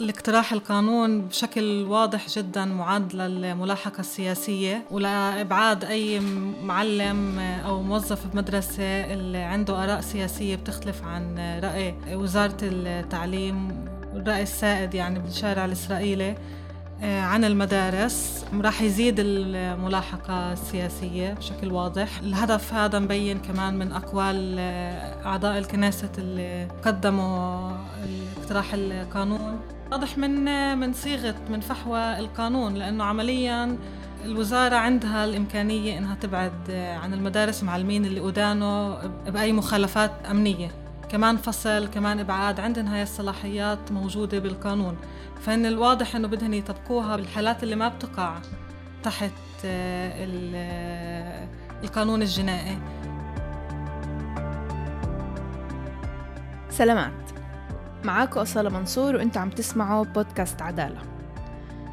الاقتراح القانون بشكل واضح جدا معد للملاحقة السياسية ولإبعاد أي معلم أو موظف بمدرسة اللي عنده آراء سياسية بتختلف عن رأي وزارة التعليم والرأي السائد يعني بالشارع الإسرائيلي آه، عن المدارس. راح يزيد الملاحقة السياسية بشكل واضح. الهدف هذا مبين كمان من أقوال آه، أعضاء الكنيسة اللي قدموا اقتراح القانون. واضح من من صيغة من فحوى القانون لأنه عملياً الوزارة عندها الإمكانية إنها تبعد عن المدارس معلمين اللي أدانوا بأي مخالفات أمنية. كمان فصل كمان إبعاد عندهم هاي الصلاحيات موجودة بالقانون. فإن الواضح إنه بدهم يطبقوها بالحالات اللي ما بتقع تحت آه، آه، القانون الجنائي. سلامات. معاكم أصالة منصور وأنتم عم تسمعوا بودكاست عدالة.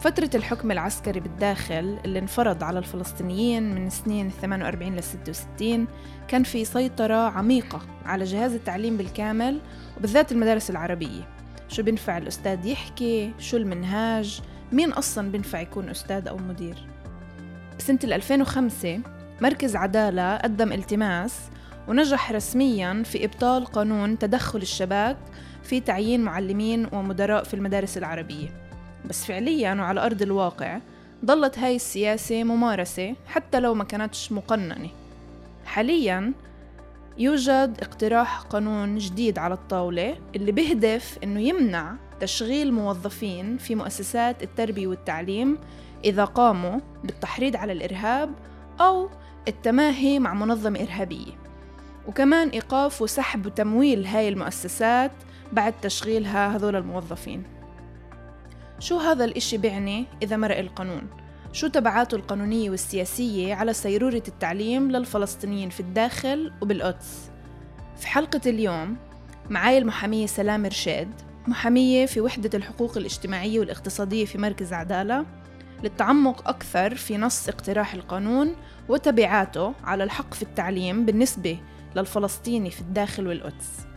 فترة الحكم العسكري بالداخل اللي انفرض على الفلسطينيين من سنين 48 ل 66 كان في سيطرة عميقة على جهاز التعليم بالكامل وبالذات المدارس العربية. شو بينفع الأستاذ يحكي؟ شو المنهاج؟ مين أصلا بينفع يكون أستاذ أو مدير؟ بسنة 2005 مركز عدالة قدم التماس ونجح رسميا في إبطال قانون تدخل الشباك في تعيين معلمين ومدراء في المدارس العربية. بس فعليا وعلى أرض الواقع ضلت هاي السياسة ممارسة حتى لو ما كانتش مقننة. حاليا يوجد اقتراح قانون جديد على الطاولة اللي بهدف إنه يمنع تشغيل موظفين في مؤسسات التربية والتعليم إذا قاموا بالتحريض على الإرهاب أو التماهي مع منظمة إرهابية. وكمان إيقاف وسحب وتمويل هاي المؤسسات بعد تشغيلها هذول الموظفين. شو هذا الإشي بيعني إذا مرق القانون؟ شو تبعاته القانونية والسياسية على سيرورة التعليم للفلسطينيين في الداخل وبالقدس؟ في حلقة اليوم معاي المحامية سلام رشاد محامية في وحدة الحقوق الاجتماعية والاقتصادية في مركز عدالة للتعمق أكثر في نص اقتراح القانون وتبعاته على الحق في التعليم بالنسبة للفلسطيني في الداخل والقدس.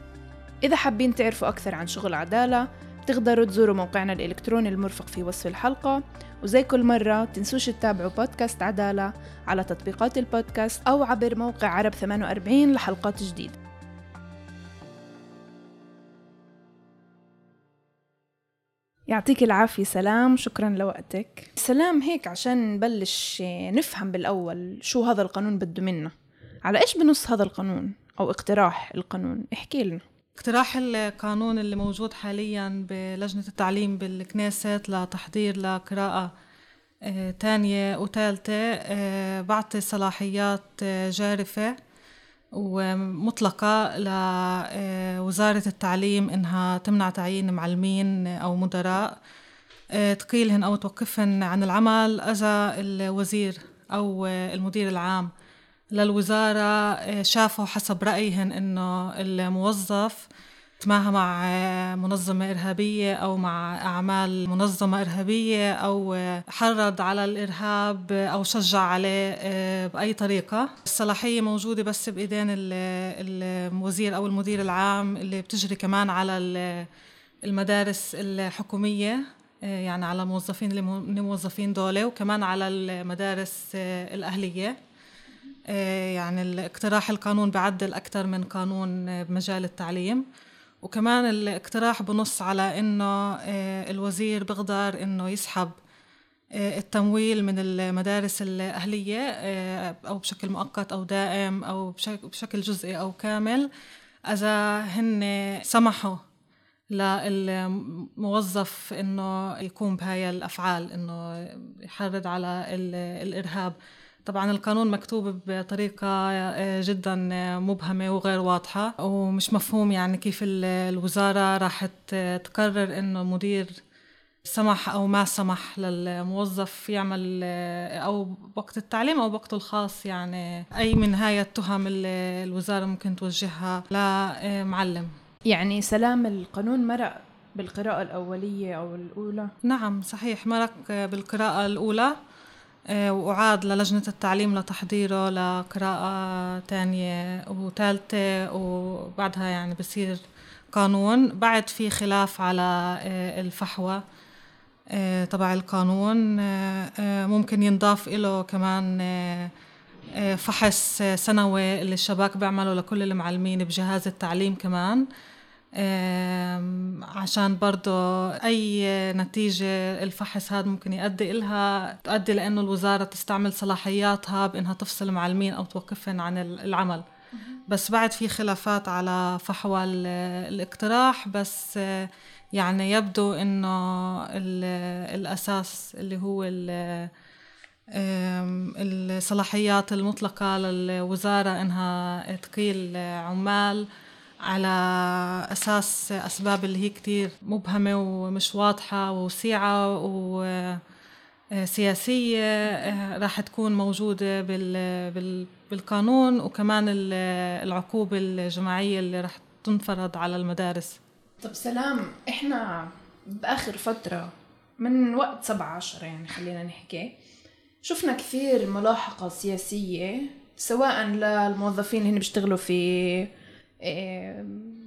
إذا حابين تعرفوا أكثر عن شغل عدالة تقدروا تزوروا موقعنا الإلكتروني المرفق في وصف الحلقة وزي كل مرة تنسوش تتابعوا بودكاست عدالة على تطبيقات البودكاست أو عبر موقع عرب 48 لحلقات جديدة يعطيك العافية سلام شكرا لوقتك. سلام هيك عشان نبلش نفهم بالأول شو هذا القانون بده منا. على إيش بنص هذا القانون أو اقتراح القانون؟ احكي لنا. اقتراح القانون اللي موجود حاليا بلجنة التعليم بالكنيسة لتحضير لقراءة آه، تانية وثالثة آه، بعطي صلاحيات آه، جارفة ومطلقة لوزارة التعليم إنها تمنع تعيين معلمين أو مدراء تقيلهن أو توقفهن عن العمل إذا الوزير أو المدير العام. للوزارة آه، شافوا حسب رأيهن إنه الموظف تماهى مع آه، منظمة إرهابية أو مع أعمال منظمة إرهابية أو آه، حرض على الإرهاب أو شجع عليه بأي طريقة. الصلاحية موجودة بس بإيدين الوزير أو المدير العام اللي بتجري كمان على المدارس الحكومية يعني على الموظفين الموظفين دولة وكمان على المدارس الأهلية. يعني الاقتراح القانون بعدل أكثر من قانون بمجال التعليم. وكمان الاقتراح بنص على إنه آه، الوزير بيقدر إنه يسحب آه، التمويل من المدارس الأهلية أو بشكل مؤقت أو دائم أو بشكل جزئي أو كامل إذا هن سمحوا للموظف إنه يقوم بهاي الأفعال إنه يحرض على الإرهاب. طبعا القانون مكتوب بطريقة آه، جدا مبهمة وغير واضحة ومش مفهوم يعني كيف الوزارة راح تقرر إنه مدير سمح أو ما سمح للموظف يعمل آه، أو وقت التعليم أو وقته الخاص يعني أي من هاي التهم اللي الوزارة ممكن توجهها لمعلم يعني سلام القانون مرق بالقراءة الأولية أو الأولى؟ نعم صحيح مرق بالقراءة الأولى وأعاد للجنة التعليم لتحضيره لقراءة تانية وثالثة وبعدها يعني بصير قانون. بعد في خلاف على الفحوى تبع القانون. ممكن ينضاف له كمان فحص سنوي اللي الشباك بيعملوا لكل المعلمين بجهاز التعليم كمان. عشان برضه أي نتيجة الفحص هذا ممكن يؤدي إلها تؤدي لأنه الوزارة تستعمل صلاحياتها بأنها تفصل معلمين أو توقفهم عن العمل. بس بعد في خلافات على فحوى الاقتراح بس يعني يبدو إنه الأساس اللي هو الصلاحيات المطلقة للوزارة إنها تقيل عمال. على أساس أسباب اللي هي كتير مبهمة ومش واضحة وسيعة وسياسية آه، راح تكون موجودة بالقانون وكمان العقوبة الجماعية اللي راح تنفرض على المدارس. طب سلام إحنا بآخر فترة من وقت سبعة عشر يعني خلينا نحكي شفنا كثير ملاحقة سياسية سواء للموظفين اللي بيشتغلوا في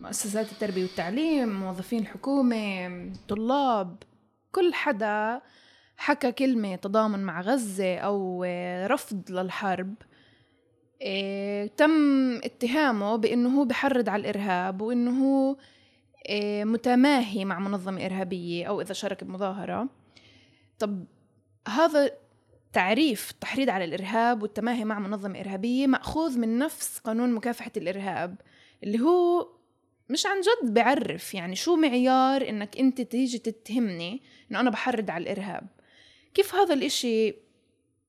مؤسسات التربية والتعليم موظفين الحكومة طلاب كل حدا حكى كلمة تضامن مع غزة أو رفض للحرب. تم اتهامه بأنه هو بحرض على الإرهاب وأنه هو متماهي مع منظمة إرهابية أو إذا شارك بمظاهرة. طب هذا تعريف التحريض على الإرهاب والتماهي مع منظمة إرهابية مأخوذ من نفس قانون مكافحة الإرهاب. اللي هو مش عن جد بعرف يعني شو معيار إنك أنت تيجي تتهمني إنه أنا بحرض على الإرهاب. كيف هذا الإشي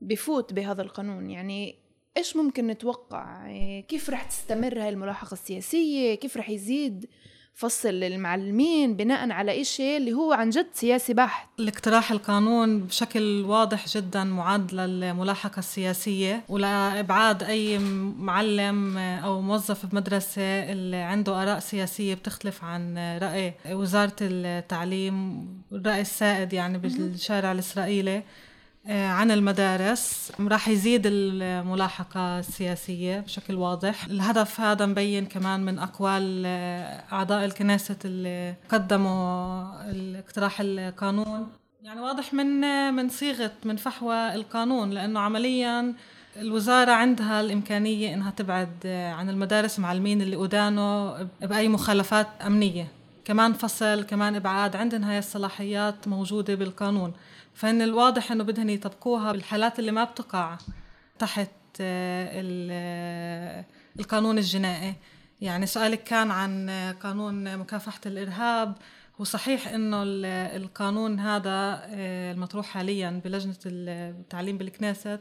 بفوت بهذا القانون؟ يعني إيش ممكن نتوقع؟ كيف رح تستمر هاي الملاحقة السياسية؟ كيف رح يزيد فصل المعلمين بناء على إشي اللي هو عن جد سياسي بحت. الاقتراح القانون بشكل واضح جدا معد للملاحقة السياسية ولإبعاد أي معلم أو موظف بمدرسة اللي عنده آراء سياسية بتختلف عن رأي وزارة التعليم الرأي السائد يعني بالشارع الإسرائيلي. عن المدارس. راح يزيد الملاحقة السياسية بشكل واضح. الهدف هذا مبين كمان من أقوال آه، أعضاء الكنيسة اللي قدموا الاقتراح القانون. يعني واضح من من صيغة من فحوى القانون لأنه عمليا الوزارة عندها الإمكانية إنها تبعد آه، عن المدارس معلمين اللي أدانوا بأي مخالفات أمنية. كمان فصل كمان إبعاد عندهم هاي الصلاحيات موجودة بالقانون. فإن الواضح إنه بدهن يطبقوها بالحالات اللي ما بتقع تحت آه، آه، القانون الجنائي. يعني سؤالك كان عن قانون مكافحة الإرهاب. وصحيح إنه القانون هذا آه، المطروح حاليا بلجنة التعليم بالكنيست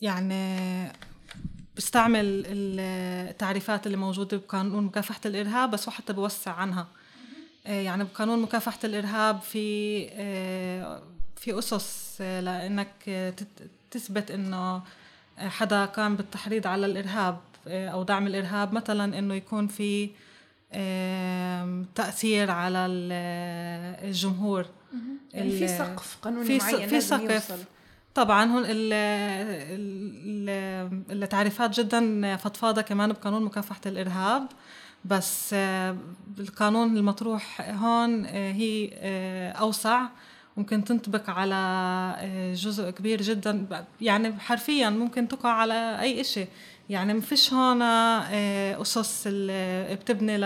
يعني بيستعمل التعريفات اللي موجودة بقانون مكافحة الإرهاب بس وحتى بوسع عنها. آه، يعني بقانون مكافحة الإرهاب في آه، في أسس آه، لأنك تثبت إنه حدا قام بالتحريض على الإرهاب أو دعم الإرهاب. مثلا إنه يكون في تأثير على الجمهور. يعني في سقف قانوني في معين في سقف. يوصل. طبعا هون التعريفات جدا فضفاضة كمان بقانون مكافحة الإرهاب. بس آه، بالقانون المطروح هون آه، هي آه، أوسع. ممكن تنطبق على جزء كبير جدا. يعني حرفيا ممكن تقع على أي إشي. يعني ما فيش هون أسس اللي بتبني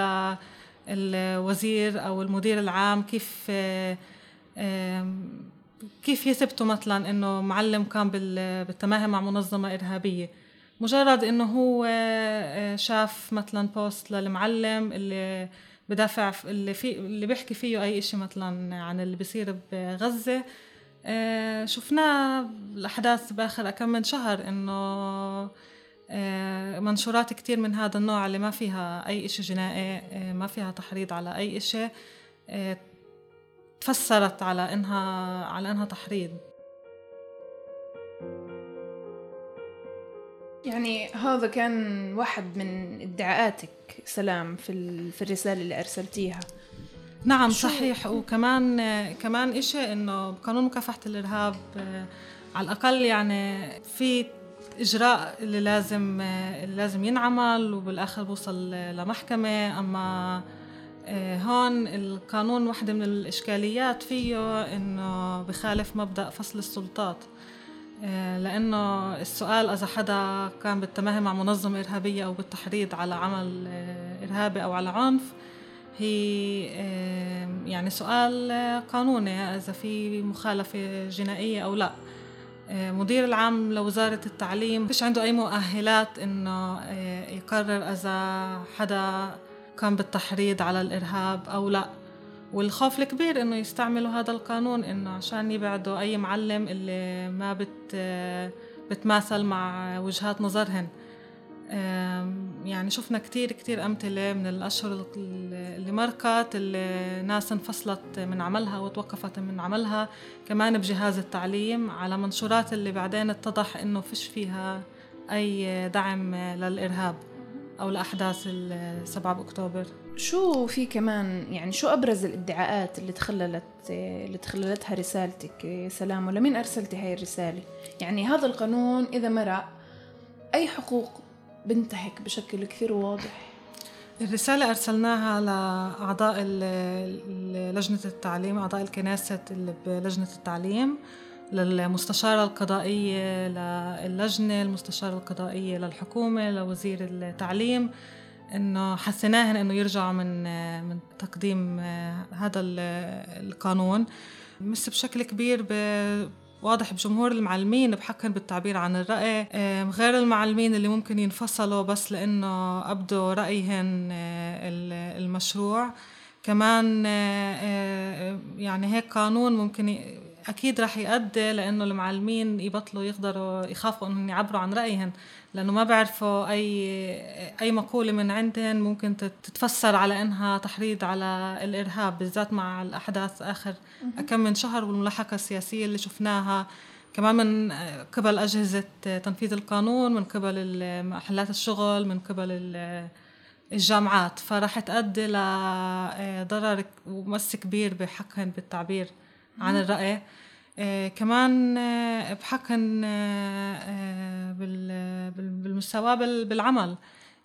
للوزير أو المدير العام كيف كيف يثبتوا مثلا إنه معلم كان بالتماهي مع منظمة إرهابية. مجرد إنه هو آه، شاف مثلا بوست للمعلم اللي بدافع اللي في اللي بيحكي فيه أي شيء مثلا عن اللي بيصير بغزة. آه، شفناه الأحداث بآخر كم من شهر إنه آه، منشورات كتير من هذا النوع اللي ما فيها أي شيء جنائي ما فيها تحريض على أي شيء تفسرت على انها على إنها تحريض. يعني هذا كان واحد من ادعاءاتك سلام في في الرسالة اللي أرسلتيها. نعم صحيح. وكمان كمان إشي إنه قانون مكافحة الإرهاب على الأقل يعني في إجراء اللي لازم اللي لازم ينعمل وبالآخر بوصل لمحكمة. أما آه، هون القانون واحدة من الإشكاليات فيه إنه بخالف مبدأ فصل السلطات. آه، لأنه السؤال إذا حدا كان بالتماهي مع منظمة إرهابية أو بالتحريض على عمل آه، إرهابي أو على عنف هي يعني سؤال قانوني إذا في مخالفة جنائية أو لا. مدير العام لوزارة التعليم فيش عنده أي مؤهلات إنه يقرر إذا حدا كان بالتحريض على الإرهاب أو لا. والخوف الكبير إنه يستعملوا هذا القانون إنه عشان يبعدوا أي معلم اللي ما بت بتماثل مع وجهات نظرهن. يعني شفنا كتير كتير أمثلة من الأشهر اللي مرقت اللي ناس انفصلت من عملها وتوقفت من عملها. كمان بجهاز التعليم على منشورات اللي بعدين اتضح إنه فيش فيها أي دعم للإرهاب. أو لأحداث ال 7 أكتوبر شو في كمان؟ يعني شو أبرز الإدعاءات اللي تخللت اللي تخللتها رسالتك؟ سلام ولمين أرسلتي هاي الرسالة؟ يعني هذا القانون إذا مرق أي حقوق بنتهك بشكل كثير واضح. الرسالة أرسلناها لأعضاء لجنة التعليم أعضاء الكنيسة اللي بلجنة التعليم. للمستشارة القضائية للجنة المستشارة القضائية للحكومة لوزير التعليم إنه حسيناهن إنه يرجعوا من من تقديم هذا القانون. مس بشكل كبير واضح بجمهور المعلمين بحقهم بالتعبير عن الرأي. غير المعلمين اللي ممكن ينفصلوا بس لأنه أبدوا رأيهن المشروع. كمان يعني هيك قانون ممكن أكيد رح يؤدي لأنه المعلمين يبطلوا يقدروا يخافوا إنهم يعبروا عن رايهم لأنه ما بيعرفوا أي أي مقولة من عندهم ممكن تتفسر على إنها تحريض على الإرهاب بالذات مع الأحداث آخر كم من شهر والملاحقة السياسية اللي شفناها كمان من قبل أجهزة تنفيذ القانون من قبل محلات الشغل من قبل الجامعات فراح تؤدي لضرر ومس كبير بحقهم بالتعبير. عن الرأي. آه كمان آه بحقن آه, آه، بالمستوى بالعمل.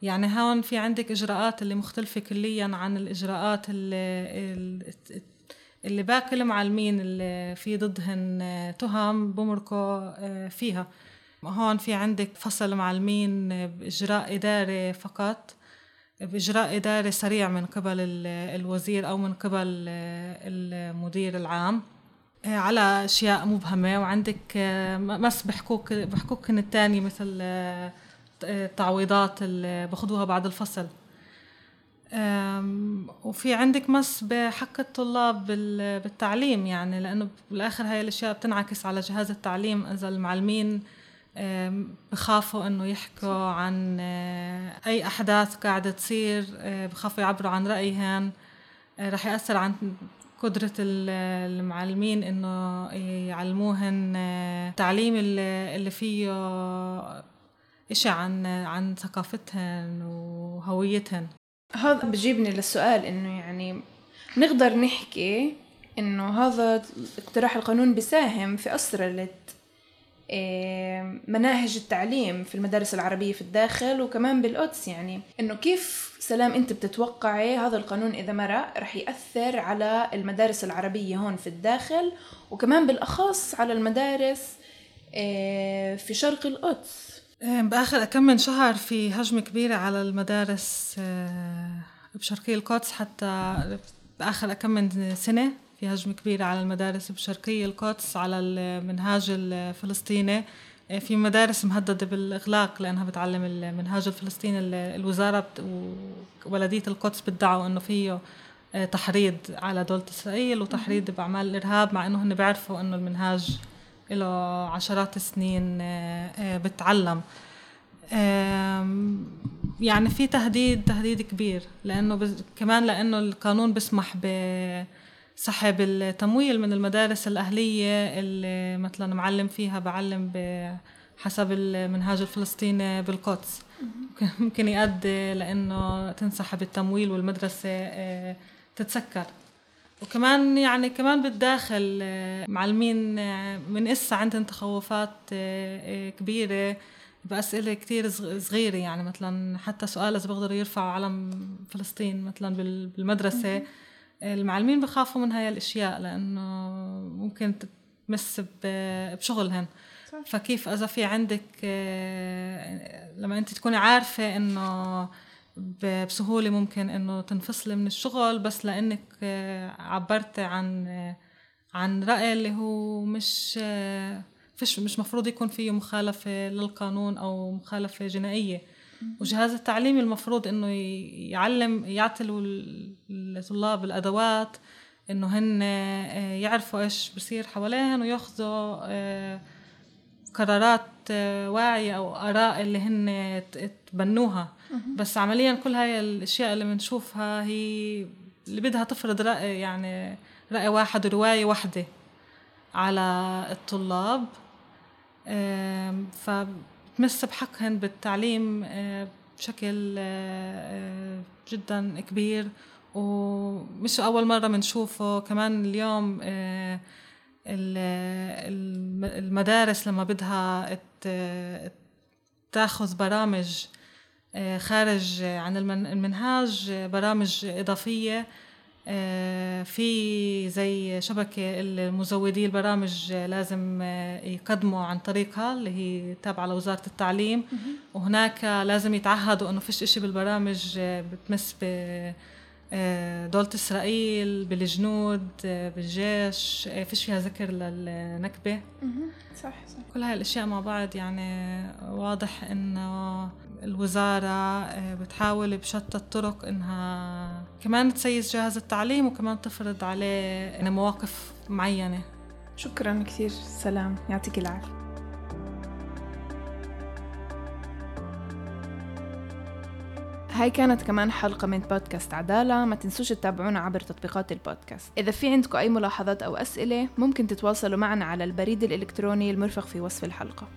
يعني هون في عندك إجراءات اللي مختلفة كليا عن الإجراءات اللي, اللي باقي المعلمين اللي في ضدهن آه، تهم بمركوا آه، فيها. هون في عندك فصل معلمين بإجراء إداري فقط بإجراء إداري سريع من قبل الوزير أو من قبل المدير العام. على أشياء مبهمة وعندك آه، مس بحقوق بحقوقهن الثانية مثل التعويضات آه، اللي باخذوها بعد الفصل. وفي عندك مس بحق الطلاب بالتعليم يعني لأنه بالآخر هاي الأشياء بتنعكس على جهاز التعليم إذا المعلمين بخافوا إنه يحكوا عن أي أحداث قاعدة تصير بخافوا يعبروا عن رايهم رح يأثر عن قدرة المعلمين إنه يعلموهن التعليم اللي فيه إشي عن عن ثقافتهن وهويتهن. هذا بجيبني للسؤال إنه يعني نقدر نحكي إنه هذا اقتراح القانون بيساهم في أسرلة آه، مناهج التعليم في المدارس العربية في الداخل وكمان بالقدس يعني. إنه كيف سلام أنت بتتوقعي هذا القانون إذا مرق رح يأثر على المدارس العربية هون في الداخل وكمان بالأخص على المدارس آه، في شرق القدس بآخر كم من شهر في هجمة كبيرة على المدارس آه، بشرقي القدس حتى بآخر كم من سنة. في هجمة كبيرة على المدارس بشرقي القدس على المنهاج الفلسطيني. آه، في مدارس مهددة بالإغلاق لأنها بتعلم المنهاج الفلسطيني الوزارة وبلدية القدس بدعوا إنه فيه آه، تحريض على دولة إسرائيل وتحريض بأعمال الإرهاب مع إنه هن بيعرفوا إنه المنهاج له عشرات السنين آه، بتعلم. يعني في تهديد تهديد كبير لأنه كمان لأنه القانون بيسمح ب سحب التمويل من المدارس الأهلية اللي مثلا معلم فيها بعلم بحسب المنهاج الفلسطيني بالقدس. ممكن يؤدي لأنه تنسحب التمويل والمدرسة آه، تتسكر. وكمان يعني كمان بالداخل آه، معلمين آه، من إسا عندهم تخوفات كبيرة. بأسئلة كتير صغيرة يعني مثلا حتى سؤال إذا بيقدروا يرفعوا علم فلسطين مثلا بالمدرسة. المعلمين بخافوا من هاي الأشياء لأنه ممكن تمس بشغلهن. فكيف إذا في عندك لما أنت تكوني عارفة إنه بسهولة ممكن إنه تنفصلي من الشغل بس لأنك آه، عبرتي عن آه، عن رأي اللي هو مش آه، فيش مش مفروض يكون فيه مخالفة للقانون أو مخالفة جنائية. وجهاز التعليم المفروض إنه يعلم يعطي الطلاب الأدوات إنه هن يعرفوا إيش بصير حواليهم وياخذوا قرارات واعية أو آراء اللي هن تبنوها. بس عمليا كل هاي الأشياء اللي بنشوفها هي اللي بدها تفرض رأي يعني رأي واحد ورواية واحدة على الطلاب. فبتمس بحقهن بالتعليم بشكل جدا كبير. ومش أول مرة بنشوفه كمان اليوم المدارس لما بدها تاخذ برامج آه، خارج عن المنهاج برامج إضافية آه، في زي شبكة المزودي البرامج لازم آه، يقدموا عن طريقها اللي هي تابعة لوزارة التعليم. وهناك لازم يتعهدوا إنه فيش إشي بالبرامج بتمس آه، دولة إسرائيل بالجنود آه، بالجيش آه، فيش فيها ذكر للنكبة. صح صح. كل هاي الأشياء مع بعض يعني واضح إنه الوزارة بتحاول بشتى الطرق إنها كمان تسيس جهاز التعليم وكمان تفرض عليه مواقف معينة. شكرا كثير سلام يعطيك العافية. هاي كانت كمان حلقة من بودكاست عدالة. ما تنسوش تتابعونا عبر تطبيقات البودكاست. إذا في عندكم أي ملاحظات أو أسئلة ممكن تتواصلوا معنا على البريد الإلكتروني المرفق في وصف الحلقة.